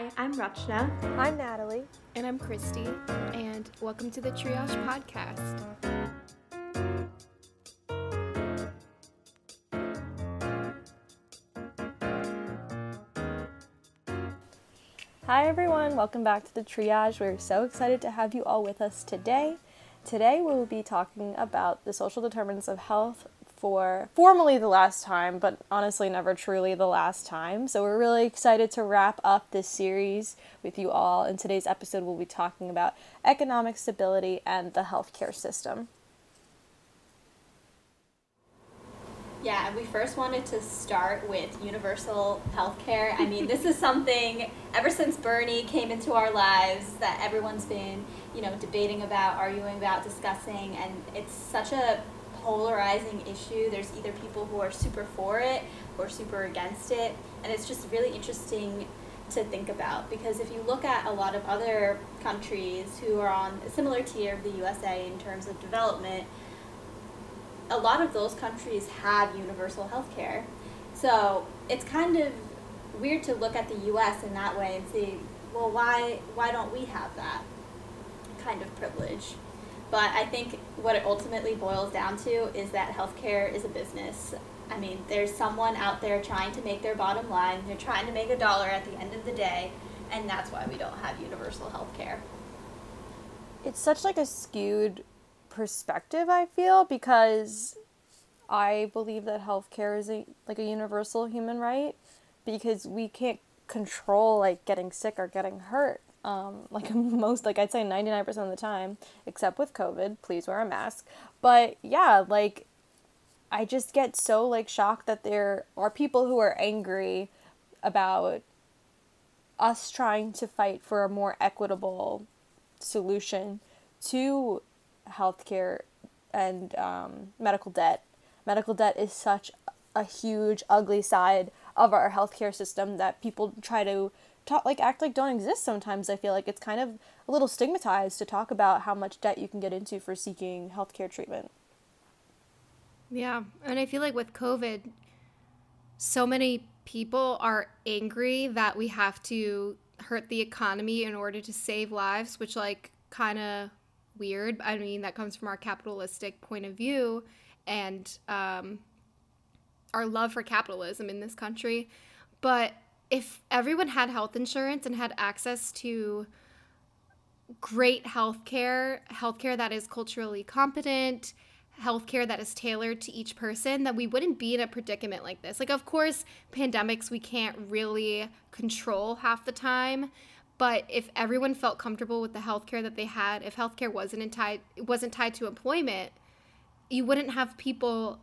Hi, I'm Rachna. I'm Natalie. And I'm Christy. And welcome to the Triage Podcast. Hi, everyone. Welcome back to the Triage. We're so excited to have you all with us today. Today, we will be talking about the social determinants of health for formally the last time, but honestly, never truly the last time. So, we're really excited to wrap up this series with you all. In today's episode, we'll be talking about economic stability and the healthcare system. Yeah, we first wanted to start with universal health care. I mean, this is something ever since Bernie came into our lives that everyone's been, you know, debating about, arguing about, discussing, and it's such a polarizing issue. There's either people who are super for it or super against it, and it's just really interesting to think about because if you look at a lot of other countries who are on a similar tier of the USA in terms of development, a lot of those countries have universal health care. So it's kind of weird to look at the US in that way and see, well, why, why don't we have that kind of privilege? But I think what it ultimately boils down to is that healthcare is a business. I mean, there's someone out there trying to make their bottom line, they're trying to make a dollar at the end of the day, and that's why we don't have universal health care. It's such like a skewed perspective I feel because I believe that healthcare is a like a universal human right because we can't control like getting sick or getting hurt. Um, like most like I'd say 99% of the time except with COVID, please wear a mask. But yeah, like I just get so like shocked that there are people who are angry about us trying to fight for a more equitable solution to healthcare and um, medical debt. Medical debt is such a huge, ugly side of our healthcare system that people try to talk like act like don't exist sometimes. I feel like it's kind of a little stigmatized to talk about how much debt you can get into for seeking healthcare treatment. Yeah, and I feel like with COVID, so many people are angry that we have to hurt the economy in order to save lives, which like kind of weird. I mean, that comes from our capitalistic point of view and um, our love for capitalism in this country. But if everyone had health insurance and had access to great health care, healthcare that is culturally competent, healthcare that is tailored to each person, that we wouldn't be in a predicament like this. Like, of course, pandemics we can't really control half the time, but if everyone felt comfortable with the healthcare that they had, if healthcare wasn't tied wasn't tied to employment, you wouldn't have people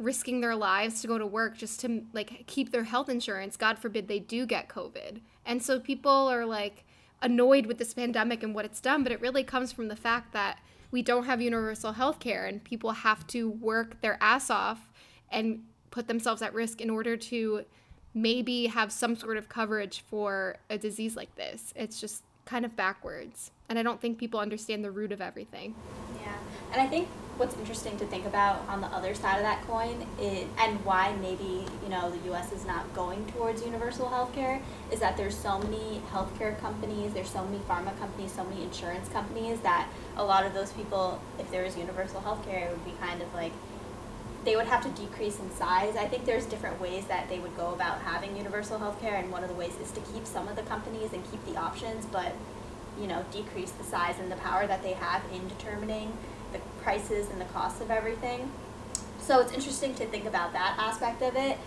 risking their lives to go to work just to like keep their health insurance. God forbid they do get COVID. And so people are like annoyed with this pandemic and what it's done, but it really comes from the fact that we don't have universal health care and people have to work their ass off and put themselves at risk in order to maybe have some sort of coverage for a disease like this. It's just kind of backwards. And I don't think people understand the root of everything. Yeah. And I think what's interesting to think about on the other side of that coin is, and why maybe, you know, the US is not going towards universal healthcare is that there's so many healthcare companies, there's so many pharma companies, so many insurance companies that a lot of those people, if there was universal healthcare, it would be kind of like they would have to decrease in size. I think there's different ways that they would go about having universal health care, and one of the ways is to keep some of the companies and keep the options, but you know, decrease the size and the power that they have in determining the prices and the cost of everything. So it's interesting to think about that aspect of it,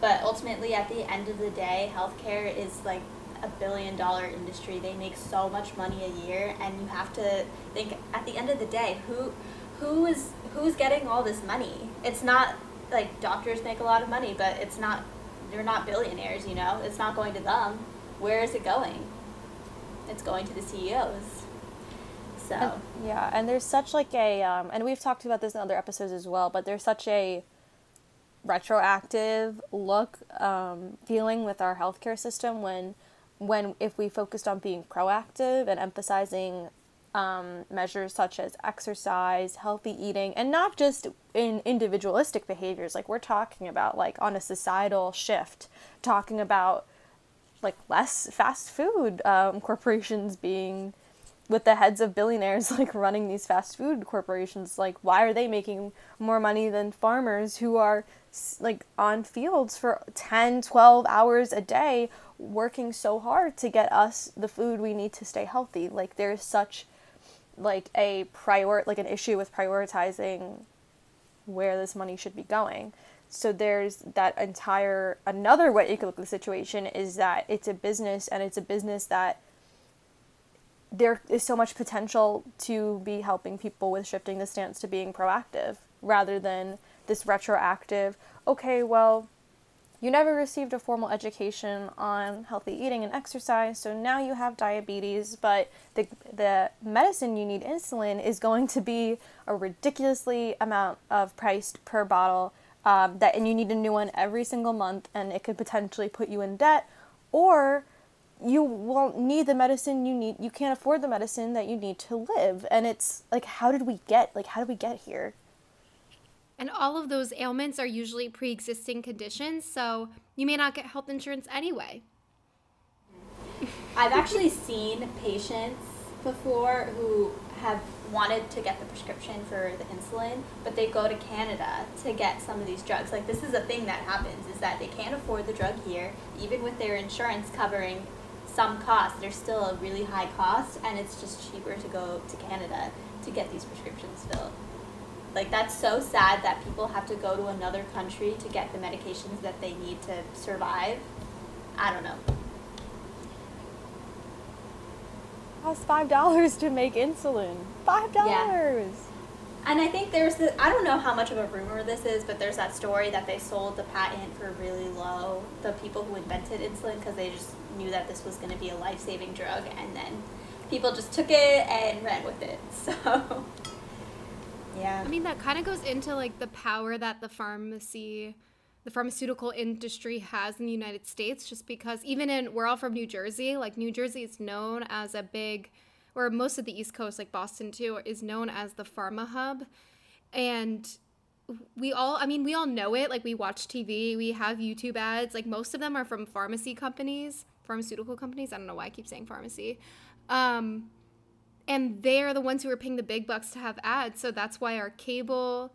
but ultimately at the end of the day, healthcare is like a billion dollar industry. They make so much money a year, and you have to think at the end of the day, who who is who's getting all this money? It's not like doctors make a lot of money, but it's not they're not billionaires, you know. It's not going to them. Where is it going? It's going to the CEOs. So and, yeah, and there's such like a um, and we've talked about this in other episodes as well, but there's such a retroactive look um, feeling with our healthcare system when when if we focused on being proactive and emphasizing um, measures such as exercise, healthy eating, and not just in individualistic behaviors. Like we're talking about, like on a societal shift, talking about like less fast food um, corporations being with the heads of billionaires like running these fast food corporations like why are they making more money than farmers who are like on fields for 10 12 hours a day working so hard to get us the food we need to stay healthy? Like there's such like a prior like an issue with prioritizing where this money should be going. So there's that entire another way you could look at the situation is that it's a business and it's a business that there is so much potential to be helping people with shifting the stance to being proactive rather than this retroactive, okay, well, you never received a formal education on healthy eating and exercise, so now you have diabetes, but the, the medicine you need, insulin, is going to be a ridiculously amount of priced per bottle. Um, that and you need a new one every single month, and it could potentially put you in debt, or you won't need the medicine you need you can't afford the medicine that you need to live. And it's like how did we get like how did we get here? And all of those ailments are usually pre-existing conditions so you may not get health insurance anyway. I've actually seen patients before who have wanted to get the prescription for the insulin but they go to canada to get some of these drugs. Like this is a thing that happens is that they can't afford the drug here even with their insurance covering some cost. There's still a really high cost, and it's just cheaper to go to Canada to get these prescriptions filled. Like, that's so sad that people have to go to another country to get the medications that they need to survive. I don't know. It costs five dollars to make insulin. Five dollars. Yeah. And I think there's the I don't know how much of a rumor this is, but there's that story that they sold the patent for really low. The people who invented insulin because they just knew that this was going to be a life saving drug, and then people just took it and ran with it. So, yeah. I mean, that kind of goes into like the power that the pharmacy, the pharmaceutical industry has in the United States, just because even in, we're all from New Jersey, like, New Jersey is known as a big, or most of the East Coast, like Boston too, is known as the pharma hub. And we all i mean we all know it like we watch tv we have youtube ads like most of them are from pharmacy companies pharmaceutical companies. I don't know why I keep saying pharmacy. Um, and they're the ones who are paying the big bucks to have ads. So that's why our cable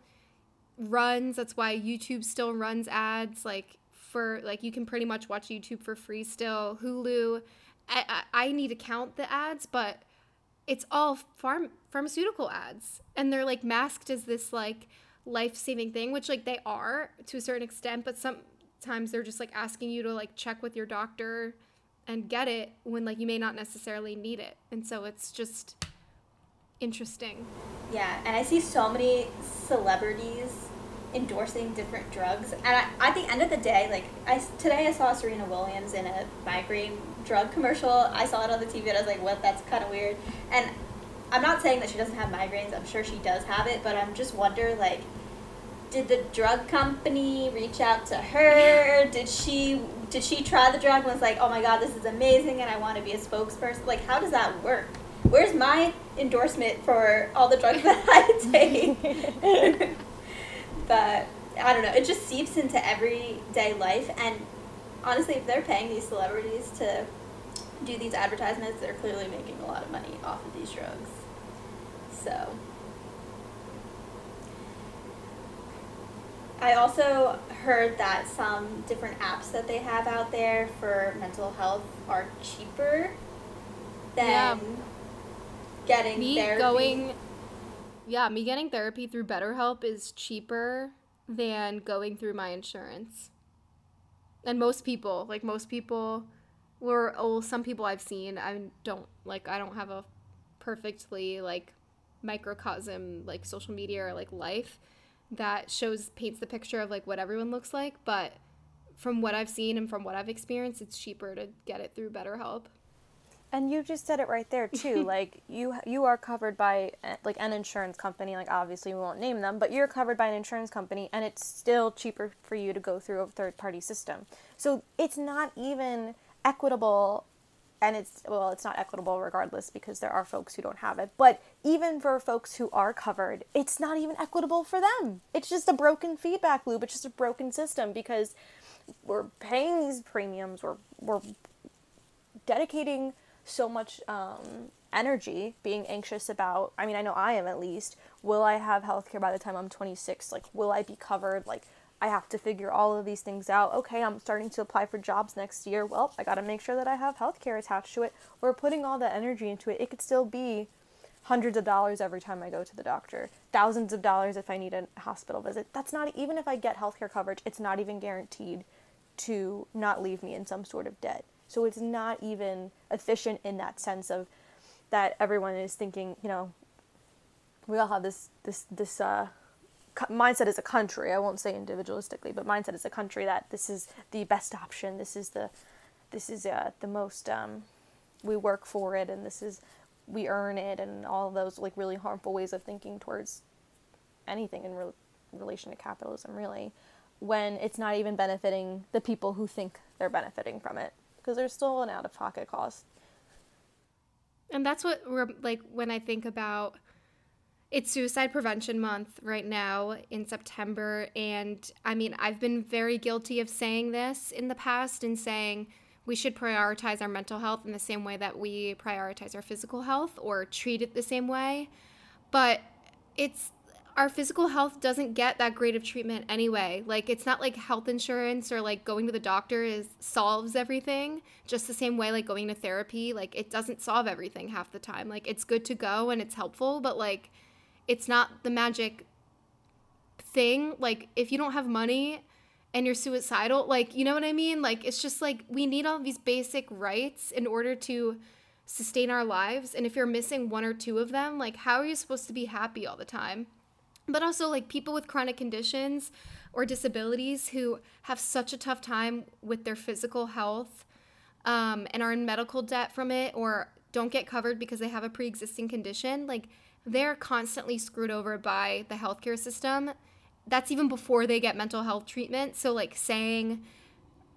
runs. That's why YouTube still runs ads. Like for like you can pretty much watch YouTube for free still. Hulu. I, I, I need to count the ads, but it's all farm pharmaceutical ads, and they're like masked as this like life saving thing, which like they are to a certain extent, but sometimes they're just like asking you to like check with your doctor and get it when like you may not necessarily need it. And so it's just interesting. Yeah, and I see so many celebrities endorsing different drugs. And I, at the end of the day, like I today I saw Serena Williams in a migraine drug commercial. I saw it on the TV and I was like, "What? That's kind of weird." And I'm not saying that she doesn't have migraines. I'm sure she does have it, but I'm just wonder like did the drug company reach out to her? Did she did she try the drug and was like, oh my god, this is amazing and I want to be a spokesperson? Like, how does that work? Where's my endorsement for all the drugs that I take? but I don't know. It just seeps into everyday life. And honestly, if they're paying these celebrities to do these advertisements, they're clearly making a lot of money off of these drugs. So. I also heard that some different apps that they have out there for mental health are cheaper than yeah. getting me therapy. going yeah me getting therapy through betterhelp is cheaper than going through my insurance and most people like most people or oh some people i've seen i don't like i don't have a perfectly like microcosm like social media or like life that shows paints the picture of like what everyone looks like, but from what I've seen and from what I've experienced, it's cheaper to get it through BetterHelp. And you just said it right there too. like you you are covered by eh, like an insurance company. Like obviously we won't name them, but you're covered by an insurance company, and it's still cheaper for you to go through a third party system. So it's not even equitable and it's well it's not equitable regardless because there are folks who don't have it but even for folks who are covered it's not even equitable for them it's just a broken feedback loop it's just a broken system because we're paying these premiums we're we're dedicating so much um, energy being anxious about i mean i know i am at least will i have healthcare by the time i'm 26 like will i be covered? Like i have to figure all of these things out. Okay i'm starting to apply for jobs next year. Well i got to make sure that i have healthcare attached to it. We're putting all that energy into it it could still be hundreds of dollars every time i go to the doctor. Thousands of dollars if i need a hospital visit. That's not even if i get healthcare coverage it's not even guaranteed to not leave me in some sort of debt so it's not even efficient in that sense of that everyone is thinking, you know, we all have this this this uh, mindset as a country. I won't say individualistically, but mindset as a country that this is the best option. This is the this is uh, the most um, we work for it, and this is we earn it, and all those like really harmful ways of thinking towards anything in re- relation to capitalism, really, when it's not even benefiting the people who think they're benefiting from it, because there's still an out of pocket cost and that's what we're like when I think about it's suicide prevention month right now in September and I mean I've been very guilty of saying this in the past and saying we should prioritize our mental health in the same way that we prioritize our physical health or treat it the same way. But it's our physical health doesn't get that great of treatment anyway. Like it's not like health insurance or like going to the doctor is solves everything. Just the same way like going to therapy, like it doesn't solve everything half the time. Like it's good to go and it's helpful, but like it's not the magic thing. Like if you don't have money and you're suicidal, like you know what I mean? Like it's just like we need all these basic rights in order to sustain our lives and if you're missing one or two of them, like how are you supposed to be happy all the time? But also like people with chronic conditions or disabilities who have such a tough time with their physical health um, and are in medical debt from it or don't get covered because they have a pre-existing condition like they're constantly screwed over by the healthcare system. That's even before they get mental health treatment. So like saying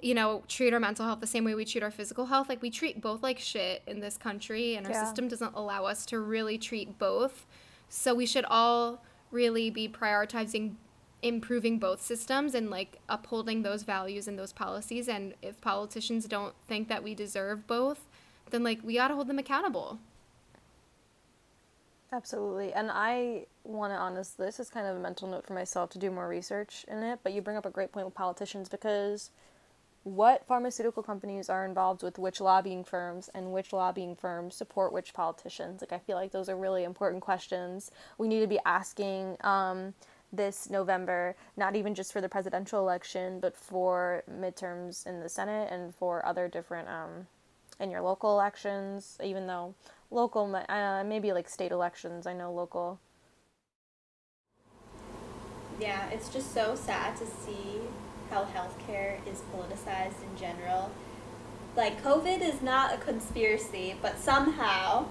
you know treat our mental health the same way we treat our physical health like we treat both like shit in this country and our yeah. system doesn't allow us to really treat both. So we should all really be prioritizing improving both systems and like upholding those values and those policies. And if politicians don't think that we deserve both then like we got to hold them accountable. Absolutely. And i want to honestly this is kind of a mental note for myself to do more research in it but you bring up a great point with politicians because what pharmaceutical companies are involved with which lobbying firms and which lobbying firms support which politicians. Like i feel like those are really important questions we need to be asking um, this november not even just for the presidential election but for midterms in the senate and for other different um, in your local elections even though local uh, maybe like state elections. I know local. Yeah it's just so sad to see how healthcare is politicized in general. Like, COVID is not a conspiracy, but somehow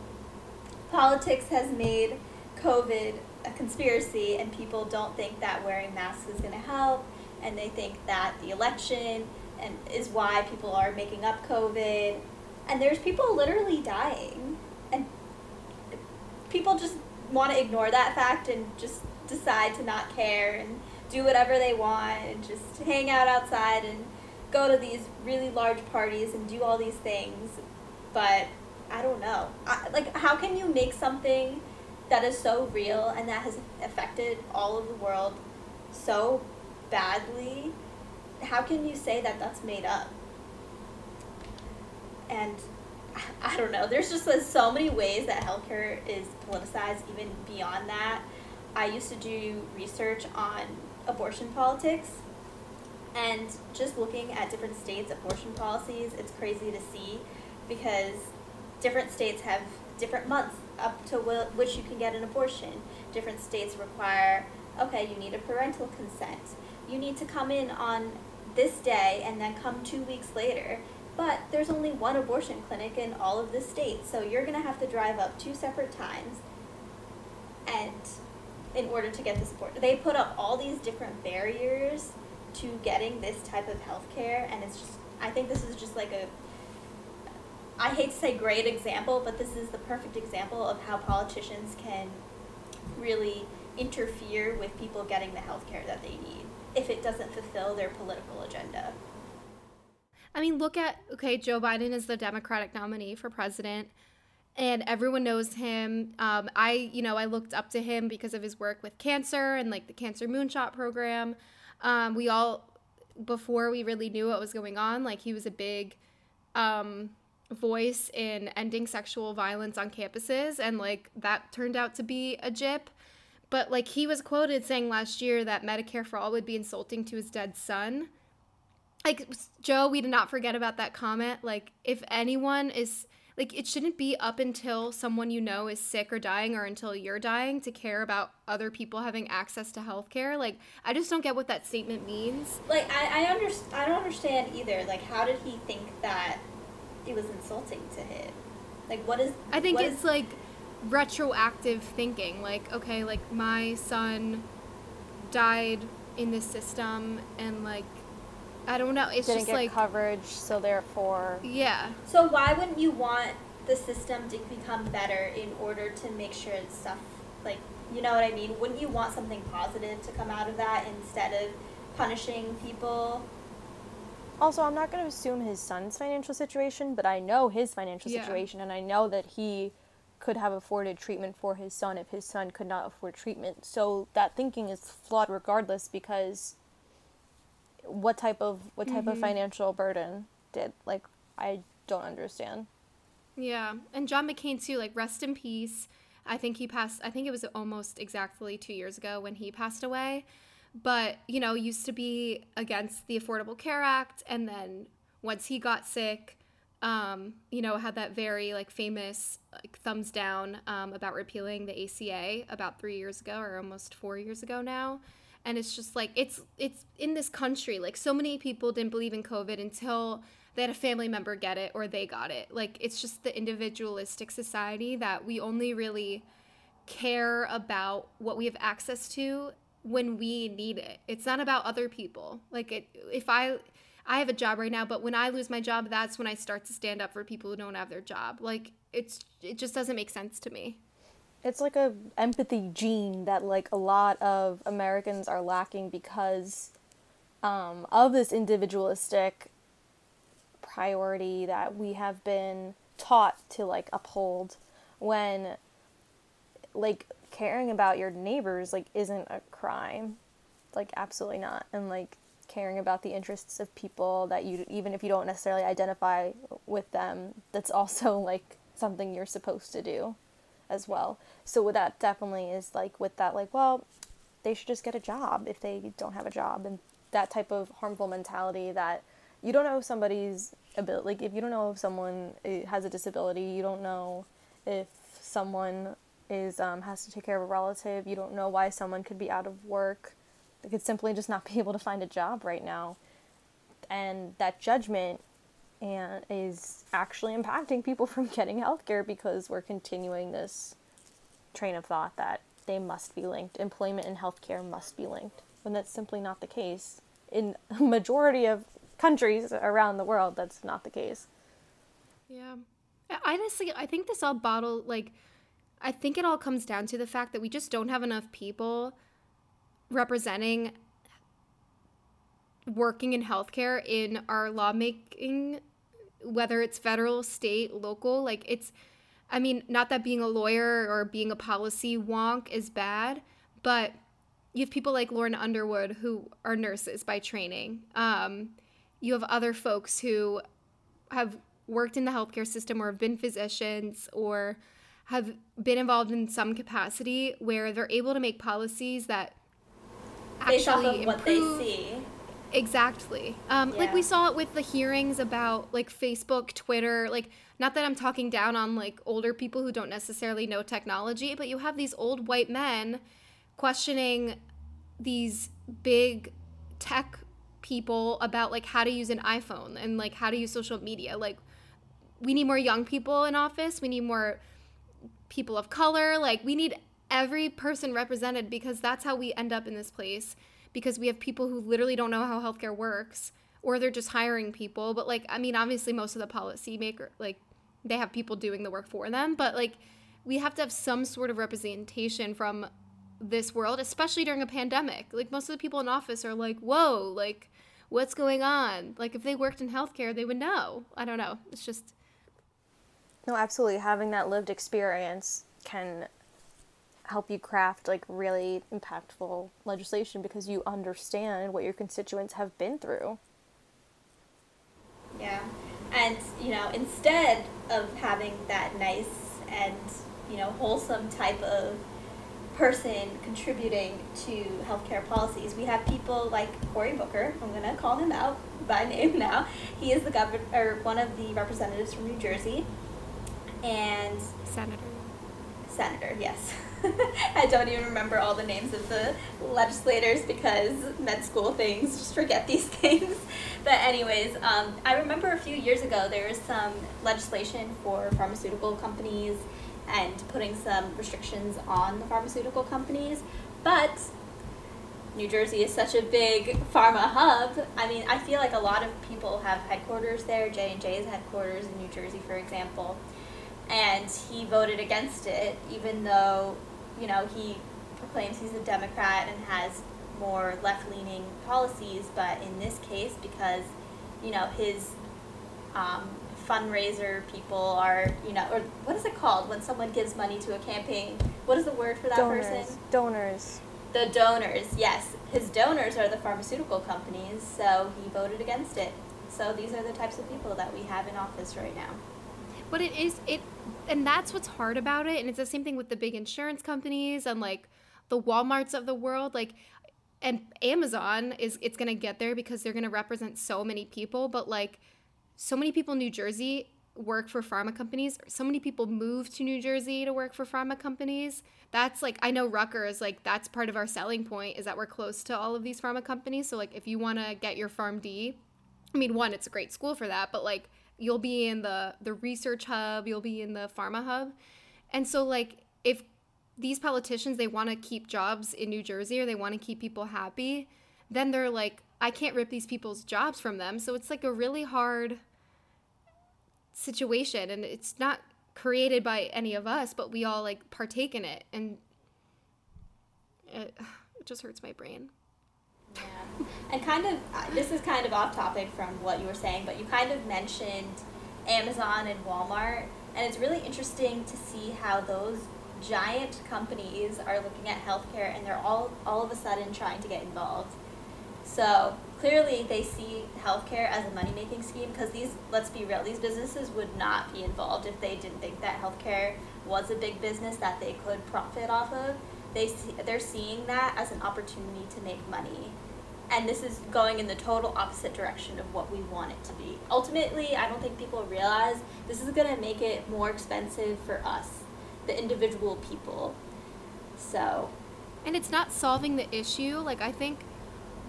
politics has made COVID a conspiracy, and people don't think that wearing masks is going to help, and they think that the election and is why people are making up COVID, and there's people literally dying, and people just want to ignore that fact and just decide to not care and do whatever they want and just hang out outside and go to these really large parties and do all these things. But I don't know. I, like, how can you make something that is so real and that has affected all of the world so badly? How can you say that that's made up? And I don't know. There's just so many ways that healthcare is politicized, even beyond that. I used to do research on abortion politics. And just looking at different states' abortion policies, it's crazy to see because different states have different months up to which you can get an abortion. Different states require, okay, you need a parental consent. You need to come in on this day and then come two weeks later. But there's only one abortion clinic in all of the states, so you're going to have to drive up two separate times. And in order to get the support. They put up all these different barriers to getting this type of health care, and it's just, I think this is just like a, I hate to say great example, but this is the perfect example of how politicians can really interfere with people getting the health care that they need if it doesn't fulfill their political agenda. I mean, look at okay, Joe Biden is the Democratic nominee for president, and everyone knows him. Um, I, you know, I looked up to him because of his work with cancer and like the Cancer Moonshot program. Um, we all, before we really knew what was going on, like he was a big um, voice in ending sexual violence on campuses, and like that turned out to be a jip. But like he was quoted saying last year that Medicare for all would be insulting to his dead son like Joe, we did not forget about that comment. Like, if anyone is like, it shouldn't be up until someone you know is sick or dying, or until you're dying to care about other people having access to healthcare. Like, I just don't get what that statement means. Like, I I under, I don't understand either. Like, how did he think that it was insulting to him? Like, what is? I think it's is- like retroactive thinking. Like, okay, like my son died in this system, and like, I don't know. It's Didn't just get like, coverage, so therefore yeah. So why wouldn't you want the system to become better in order to make sure it's stuff like you know what I mean? Wouldn't you want something positive to come out of that instead of punishing people? Also, I'm not going to assume his son's financial situation, but I know his financial Yeah. situation, and I know that he could have afforded treatment for his son if his son could not afford treatment. So that thinking is flawed regardless because what type of what type of financial burden did like I don't understand. Yeah, and John McCain too. Like, rest in peace. I think he passed. I think it was almost exactly two years ago when he passed away. But you know, used to be against the Affordable Care Act, and then once he got sick, um, you know, had that very like famous like thumbs down um, about repealing the ACA about three years ago or almost four years ago now. And it's just like it's it's in this country. Like so many people didn't believe in COVID until they had a family member get it or they got it. Like it's just the individualistic society that we only really care about what we have access to when we need it. It's not about other people. Like it, if I I have a job right now, but when I lose my job, that's when I start to stand up for people who don't have their job. Like it's it just doesn't make sense to me. It's like a empathy gene that like a lot of Americans are lacking because um, of this individualistic priority that we have been taught to like uphold when like caring about your neighbors like isn't a crime. Like absolutely not. And like caring about the interests of people that you even if you don't necessarily identify with them that's also like something you're supposed to do as well. So that definitely is like with that like well they should just get a job if they don't have a job and that type of harmful mentality that you don't know somebody's ability like if you don't know if someone has a disability you don't know if someone is um, has to take care of a relative you don't know why someone could be out of work. They could simply just not be able to find a job right now. And that judgment and is actually impacting people from getting healthcare because we're continuing this train of thought that they must be linked. Employment and healthcare must be linked, when that's simply not the case. In a majority of countries around the world, that's not the case. Yeah. Honestly, I think this all bottle like, I think it all comes down to the fact that we just don't have enough people representing working in healthcare in our lawmaking, whether it's federal, state, local. Like, it's, I mean, not that being a lawyer or being a policy wonk is bad, but you have people like Lauren Underwood who are nurses by training. Um, you have other folks who have worked in the healthcare system or have been physicians or have been involved in some capacity where they're able to make policies that Based off actually of what they improve see. Exactly. Um, Like we saw it with the hearings about like Facebook, Twitter. Like, not that I'm talking down on like older people who don't necessarily know technology, but you have these old white men questioning these big tech people about like how to use an iPhone and like how to use social media. Like, we need more young people in office. We need more people of color. Like we need every person represented because that's how we end up in this place. Because we have people who literally don't know how healthcare works, or they're just hiring people. But like, I mean, obviously, most of the policy maker like they have people doing the work for them. But like, we have to have some sort of representation from this world, especially during a pandemic. Like most of the people in office are like, "Whoa, like." what's going on. Like if they worked in healthcare, they would know. I don't know. It's just No, absolutely. Having that lived experience can help you craft like really impactful legislation because you understand what your constituents have been through. Yeah. And, you know, instead of having that nice and, you know, wholesome type of person contributing to healthcare policies, we have people like Cory Booker. I'm going to call him out by name now. He is the governor, or one of the representatives from New Jersey. And senator. Senator, yes. I don't even remember all the names of the legislators because med school things, just forget these things. But, anyways, um, I remember a few years ago there was some legislation for pharmaceutical companies and putting some restrictions on the pharmaceutical companies. But New Jersey is such a big pharma hub. I mean, I feel like a lot of people have headquarters there. J and J's headquarters in New Jersey, for example, and he voted against it, even though you know, he proclaims he's a Democrat and has more left leaning policies, but in this case, because, you know, his um, fundraiser people are, you know, or what is it called when someone gives money to a campaign? What is the word for that donors. person? Donors. The donors, yes. His donors are the pharmaceutical companies, so he voted against it. So these are the types of people that we have in office right now. But it is it and that's what's hard about it and it's the same thing with the big insurance companies and like the Walmarts of the world like and Amazon is it's to get there because they're to represent so many people but like so many people in New Jersey work for pharma companies so many people move to New Jersey to work for pharma companies. That's like I know Rutgers is like that's part of our selling point is that we're close to all of these pharma companies so like if you want to get your PharmD I mean one it's a great school for that but like you'll be in the the research hub you'll be in the pharma hub. And so like if these politicians they want to keep jobs in new jersey or they want to keep people happy then they're like i can't rip these people's jobs from them. So it's like a really hard situation and it's not created by any of us but we all like partake in it. And it, it just hurts my brain yeah. And kind of, uh, this is kind of off topic from what you were saying, but you kind of mentioned Amazon and Walmart, and it's really interesting to see how those giant companies are looking at healthcare and they're all all of a sudden trying to get involved. So clearly they see healthcare as a money making scheme because these let's be real, these businesses would not be involved if they didn't think that healthcare was a big business that they could profit off of. They see, they're seeing that as an opportunity to make money and this is going in the total opposite direction of what we want it to be. Ultimately, I don't think people realize this is going to make it more expensive for us, the individual people. So, and it's not solving the issue. Like I think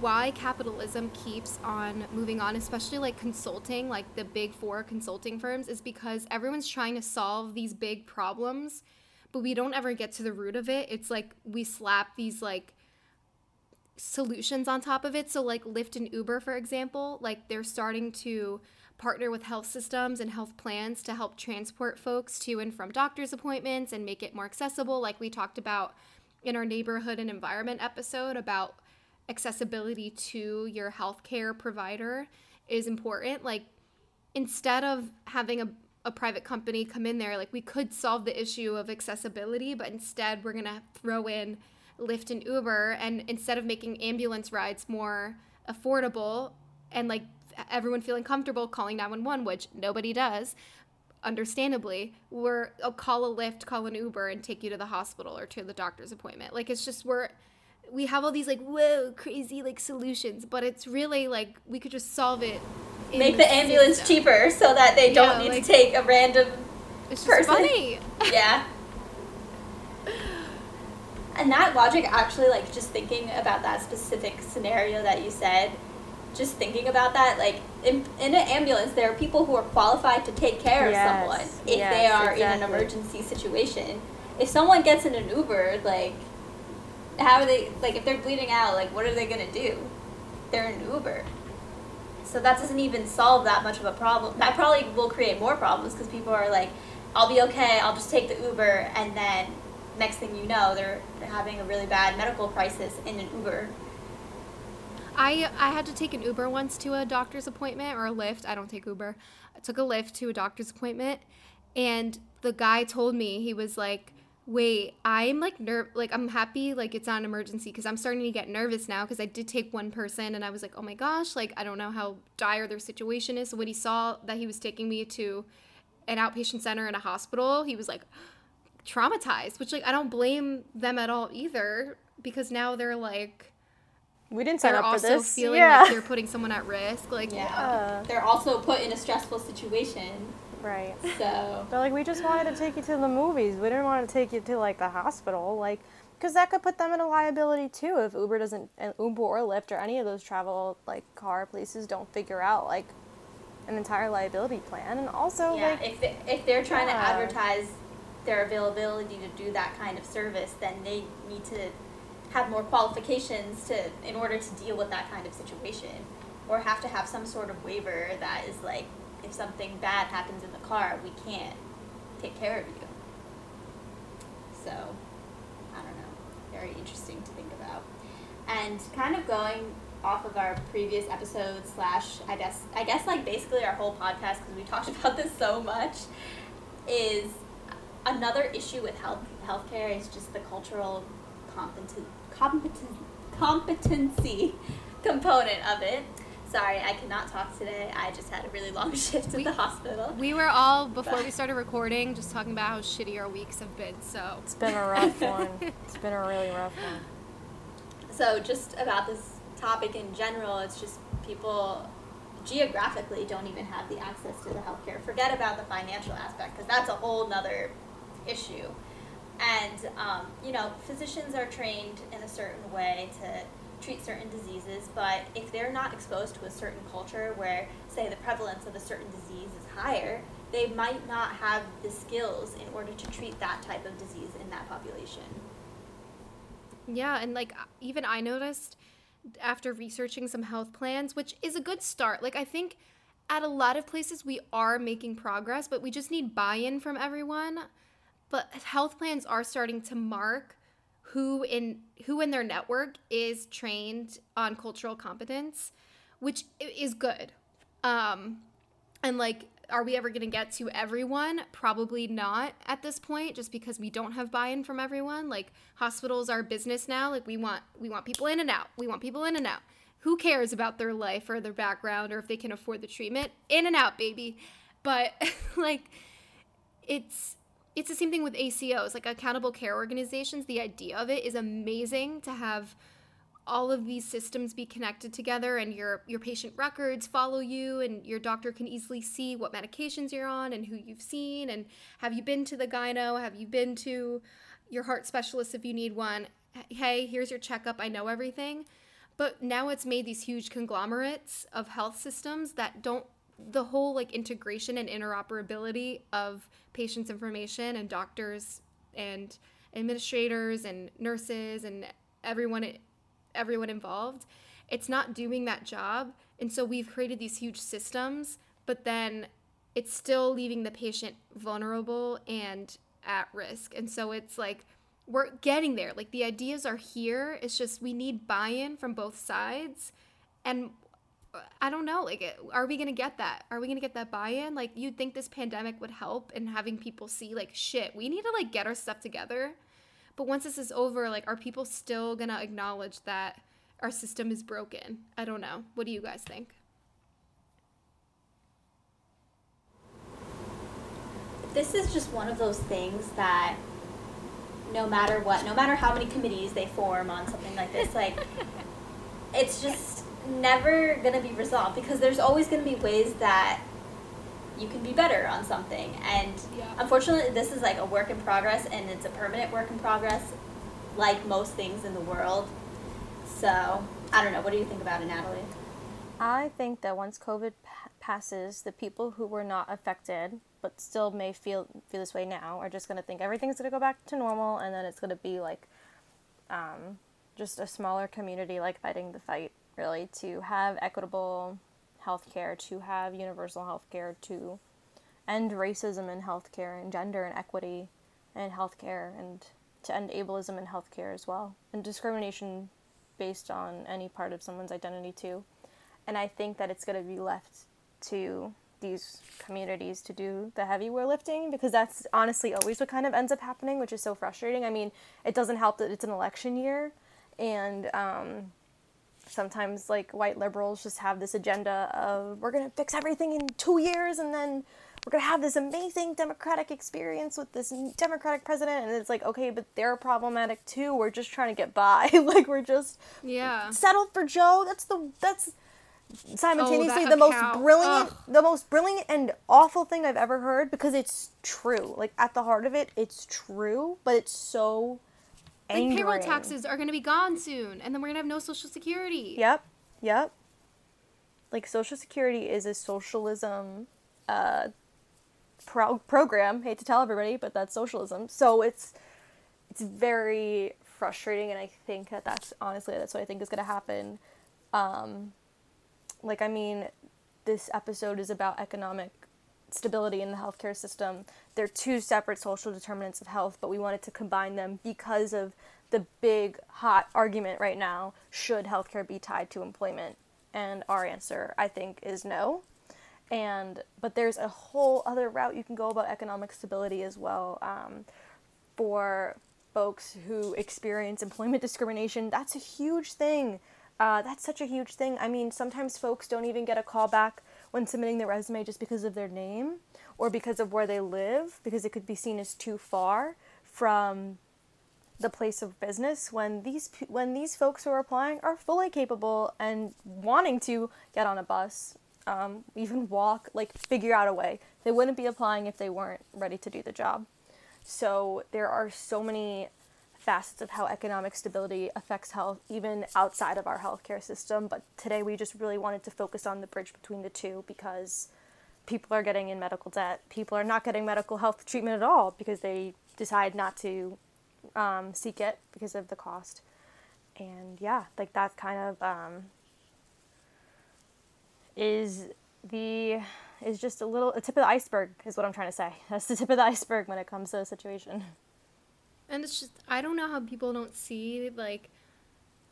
why capitalism keeps on moving on, especially like consulting, like the big 4 consulting firms is because everyone's trying to solve these big problems, but we don't ever get to the root of it. It's like we slap these like solutions on top of it. So, like Lyft and Uber, for example, like they're starting to partner with health systems and health plans to help transport folks to and from doctor's appointments and make it more accessible, like we talked about in our neighborhood and environment episode about accessibility to your healthcare provider is important. Like, instead of having a a private company come in there, like we could solve the issue of accessibility, but instead we're gonna throw in Lyft and Uber, and instead of making ambulance rides more affordable and like everyone feeling comfortable calling 911, which nobody does, understandably, we're oh, call a Lyft, call an Uber, and take you to the hospital or to the doctor's appointment. Like it's just we're we have all these like whoa crazy like solutions, but it's really like we could just solve it. Make the, the ambulance cheaper so that they don't yeah, need like, to take a random it's person. funny. yeah and that logic actually like just thinking about that specific scenario that you said just thinking about that like in, in an ambulance there are people who are qualified to take care yes, of someone if yes, they are exactly. in an emergency situation. If someone gets in an uber like how are they like if they're bleeding out like what are they going to do? They're in uber. So that doesn't even solve that much of a problem. That probably will create more problems because people are like i'll be okay i'll just take the uber and then next thing you know, they're having a really bad medical crisis in an Uber. I I had to take an Uber once to a doctor's appointment or a Lyft. I don't take Uber. I took a Lyft to a doctor's appointment, and the guy told me he was like, "Wait, I'm like nerve like I'm happy like it's not an emergency because I'm starting to get nervous now because I did take one person and I was like, oh my gosh, like I don't know how dire their situation is. So when he saw that he was taking me to an outpatient center in a hospital, he was like." Traumatized which like i don't blame them at all either because now they're like We didn't sign they're also feeling yeah. like they're putting someone at risk. Like, Yeah. Yeah. They're also put in a stressful situation. right. So They're like, we just wanted to take you to the movies. We didn't want to take you to like the hospital, like, because that could put them in a liability too if Uber doesn't, and Uber or Lyft or any of those travel like car places don't figure out like an entire liability plan, and also yeah, like, if they, if they're trying to advertise their availability to do that kind of service, then they need to have more qualifications to in order to deal with that kind of situation, or have to have some sort of waiver that is like, if something bad happens in the car, we can't take care of you. So, I don't know. Very interesting to think about. And kind of going off of our previous episode slash I guess I guess like basically our whole podcast because we talked about this so much is another issue with health healthcare is just the cultural competent competent competency component of it. Sorry, I cannot talk today. I just had a really long shift at We- the hospital. we were all before we started recording just talking about how shitty our weeks have been. So it's been a rough one. It's been a really rough one. So just about this topic in general, it's just people geographically don't even have the access to the healthcare. Forget about the financial aspect because that's a whole nother issue. And um, you know, physicians are trained in a certain way to treat certain diseases, but if they're not exposed to a certain culture where, say, the prevalence of a certain disease is higher, they might not have the skills in order to treat that type of disease in that population. yeah, and like even I noticed after researching some health plans, which is a good start. Like I think at a lot of places we are making progress, but we just need buy-in from everyone. But health plans are starting to mark who in who in their network is trained on cultural competence, which is good. Um, and like, are we ever going to get to everyone? Probably not at this point, just because we don't have buy-in from everyone. Like, hospitals are business now. Like, we want we want people in and out. We want people in and out. Who cares about their life or their background or if they can afford the treatment? In and out, baby. But like, it's it's the same thing with ACOs, like accountable care organizations. The idea of it is amazing to have all of these systems be connected together and your your patient records follow you and your doctor can easily see what medications you're on and who you've seen. And have you been to the gyno? Have you been to your heart specialist if you need one? Hey here's your checkup. I know everything. But now it's made these huge conglomerates of health systems that don't the whole like integration and interoperability of patients information and doctors and administrators and nurses and everyone everyone involved it's not doing that job. And so we've created these huge systems but then it's still leaving the patient vulnerable and at risk. And so it's like we're getting there. Like the ideas are here. It's just we need buy-in from both sides. And I don't know. Like, are we gonna get that? Are we gonna get that buy-in? Like, you'd think this pandemic would help in having people see, like, shit, we need to like get our stuff together. But once this is over, like, are people still gonna acknowledge that our system is broken? I don't know. What do you guys think? this is just one of those things that no matter what, no matter how many committees they form on something like this, like it's just never gonna be resolved because there's always gonna be ways that you can be better on something. And Yeah. unfortunately, this is like a work in progress, and it's a permanent work in progress, like most things in the world. So I don't know. What do you think about it, Natalie? I think that once COVID pa- passes, the people who were not affected but still may feel feel this way now are just going to think everything's going to go back to normal, and then it's going to be like um, just a smaller community like fighting the fight, really, to have equitable healthcare, to have universal healthcare, to end racism in healthcare and gender and equity in healthcare, and to end ableism in healthcare as well, and discrimination based on any part of someone's identity too. And I think that it's going to be left to these communities to do the heavy lifting because that's honestly always what kind of ends up happening, which is so frustrating. I mean, it doesn't help that it's an election year, and um, sometimes like white liberals just have this agenda of we're going to fix everything in two years and then we're going to have this amazing democratic experience with this democratic president. And it's like okay but they're problematic too. We're just trying to get by. Like we're just Yeah. settled for joe. That's the that's simultaneously oh, that the most brilliant Ugh. the most brilliant and awful thing i've ever heard because it's true. Like at the heart of it it's true but it's so Like payroll taxes are going to be gone soon, and then we're going to have no social security. Yep, yep. Like Social Security is a socialism uh, pro- program. Hate to tell everybody, but that's socialism. So it's it's very frustrating, and I think that that's honestly that's what I think is going to happen. Um, like I mean, this episode is about economic stability in the healthcare system. They're two separate social determinants of health, but we wanted to combine them because of the big hot argument right now should healthcare be tied to employment? And our answer, I think, is no. And but there's a whole other route you can go about economic stability as well. Um, for folks who experience employment discrimination, that's a huge thing. Uh, that's such a huge thing. I mean, sometimes folks don't even get a call back when submitting their resume just because of their name or because of where they live, because it could be seen as too far from the place of business when these when these folks who are applying are fully capable and wanting to get on a bus, um, even walk, like figure out a way. They wouldn't be applying if they weren't ready to do the job. So there are so many facets of how economic stability affects health, even outside of our healthcare system. But today we just really wanted to focus on the bridge between the two because people are getting in medical debt. People are not getting medical health treatment at all because they decide not to um, seek it because of the cost. And yeah, like that kind of um, is the is just a little a tip of the iceberg is what I'm trying to say. That's the tip of the iceberg when it comes to the situation. And it's just I don't know how people don't see like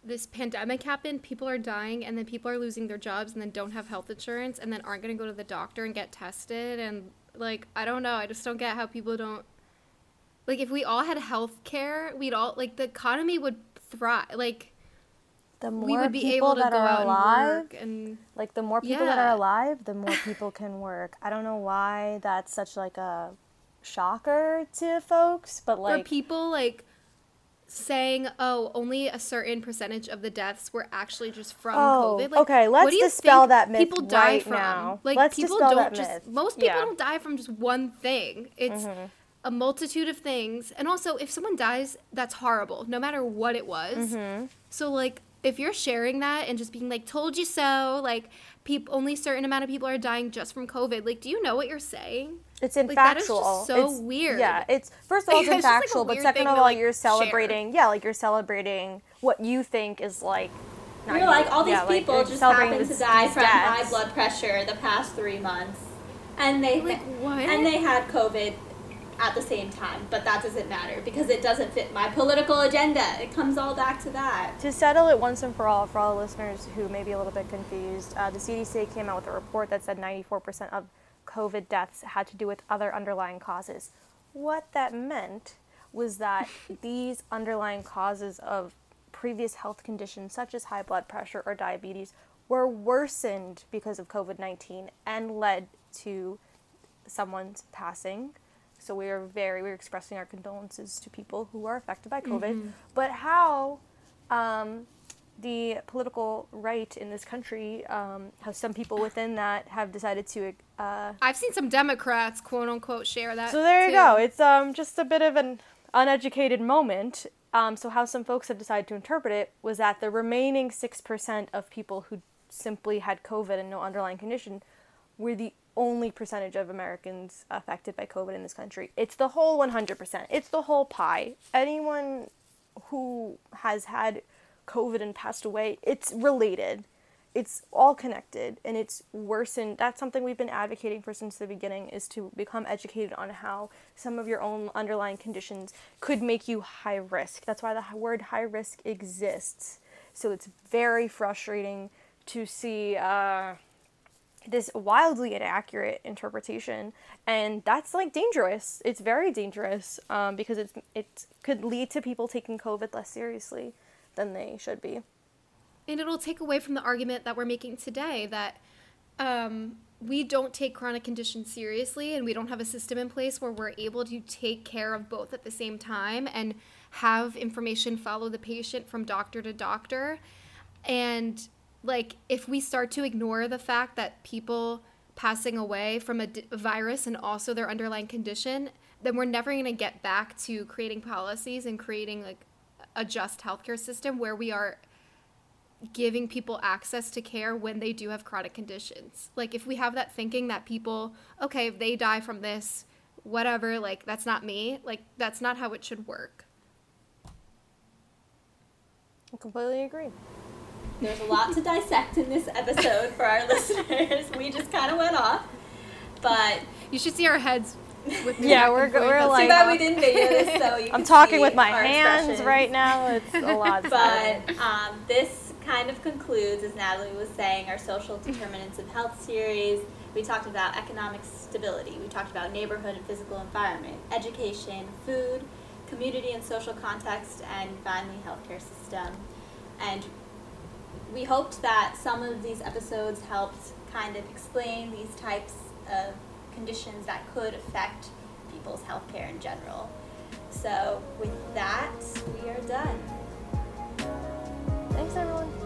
this pandemic happened, people are dying and then people are losing their jobs and then don't have health insurance and then aren't going to go to the doctor and get tested and like I don't know, I just don't get how people don't like if we all had health care, we'd all like the economy would thrive. Like The more we would be people able to that go are out alive, and work and like the more people that are alive, the more people can work. I don't know why that's such like a shocker to folks, but or like people like saying, "Oh, only a certain percentage of the deaths were actually just from Oh, COVID." Like, okay, let's do you dispel think that myth People die right from now. like Let's people dispel don't that just myth. most people Yeah. Mm-hmm. don't die from just one thing. It's a multitude of things, and also if someone dies, that's horrible, no matter what it was. Mm-hmm. So like. If you're sharing that and just being like, "Told you so," like, peop- only certain amount of people are dying just from COVID. Like, do you know what you're saying? It's Like, that is just so It's- weird. Yeah, it's first of all it's It's just, like, infactual, but second of all like, you're share. celebrating. Yeah, like you're celebrating what you think is like. not You're you, like all these yeah, people you're just celebrating happened to die these from high blood pressure the past three months, and they Like, what? and they had COVID at the same time. But that doesn't matter because it doesn't fit my political agenda. It comes all back to that. To settle it once and for all, for all the listeners who may be a little bit confused, uh, the CDC came out with a report that said 94% of COVID deaths had to do with other underlying causes. What that meant was that these underlying causes of previous health conditions, such as high blood pressure or diabetes, were worsened because of COVID 19 and led to someone's passing. So we are very, we're expressing our condolences to people who are affected by COVID. But how um, the political right in this country, um, how some people within that have decided to. Uh, I've seen some Democrats, quote unquote, share that. so there you too. go. It's um, just a bit of an uneducated moment. Um, so how some folks have decided to interpret it was that the remaining six percent of people who simply had COVID and no underlying condition were the only percentage of Americans affected by COVID in this country. It's the whole 100%. It's the whole pie. Anyone who has had COVID and passed away, it's related. It's all connected and it's worsened. That's something we've been advocating for since the beginning is to become educated on how some of your own underlying conditions could make you high risk. That's why the word high risk exists So it's very frustrating to see uh, this wildly inaccurate interpretation, and that's like dangerous. It's very dangerous um, because it's it could lead to people taking COVID less seriously than they should be. And it'll take away from the argument that we're making today that um, we don't take chronic conditions seriously and we don't have a system in place where we're able to take care of both at the same time and have information follow the patient from doctor to doctor. And like, if we start to ignore the fact that people passing away from a, d- virus and also their underlying condition, then we're never going to get back to creating policies and creating like a just healthcare system where we are giving people access to care when they do have chronic conditions. Like if we have that thinking that people, okay, if they die from this, whatever, like that's not me, like that's not how it should work. I completely agree. There's a lot to dissect in this episode for our listeners. We just kind of went off, but You should see our heads with Yeah, we're go- we're like- too bad we didn't video this, so you I'm talking with my hands right now. It's a lot. But um, this kind of concludes, as Natalie was saying, our social determinants of health series. We talked about economic stability. We talked about neighborhood and physical environment, education, food, community and social context, and finally, healthcare system. And we hoped that some of these episodes helped kind of explain these types of conditions that could affect people's healthcare in general. So, with that, we are done. Thanks, everyone.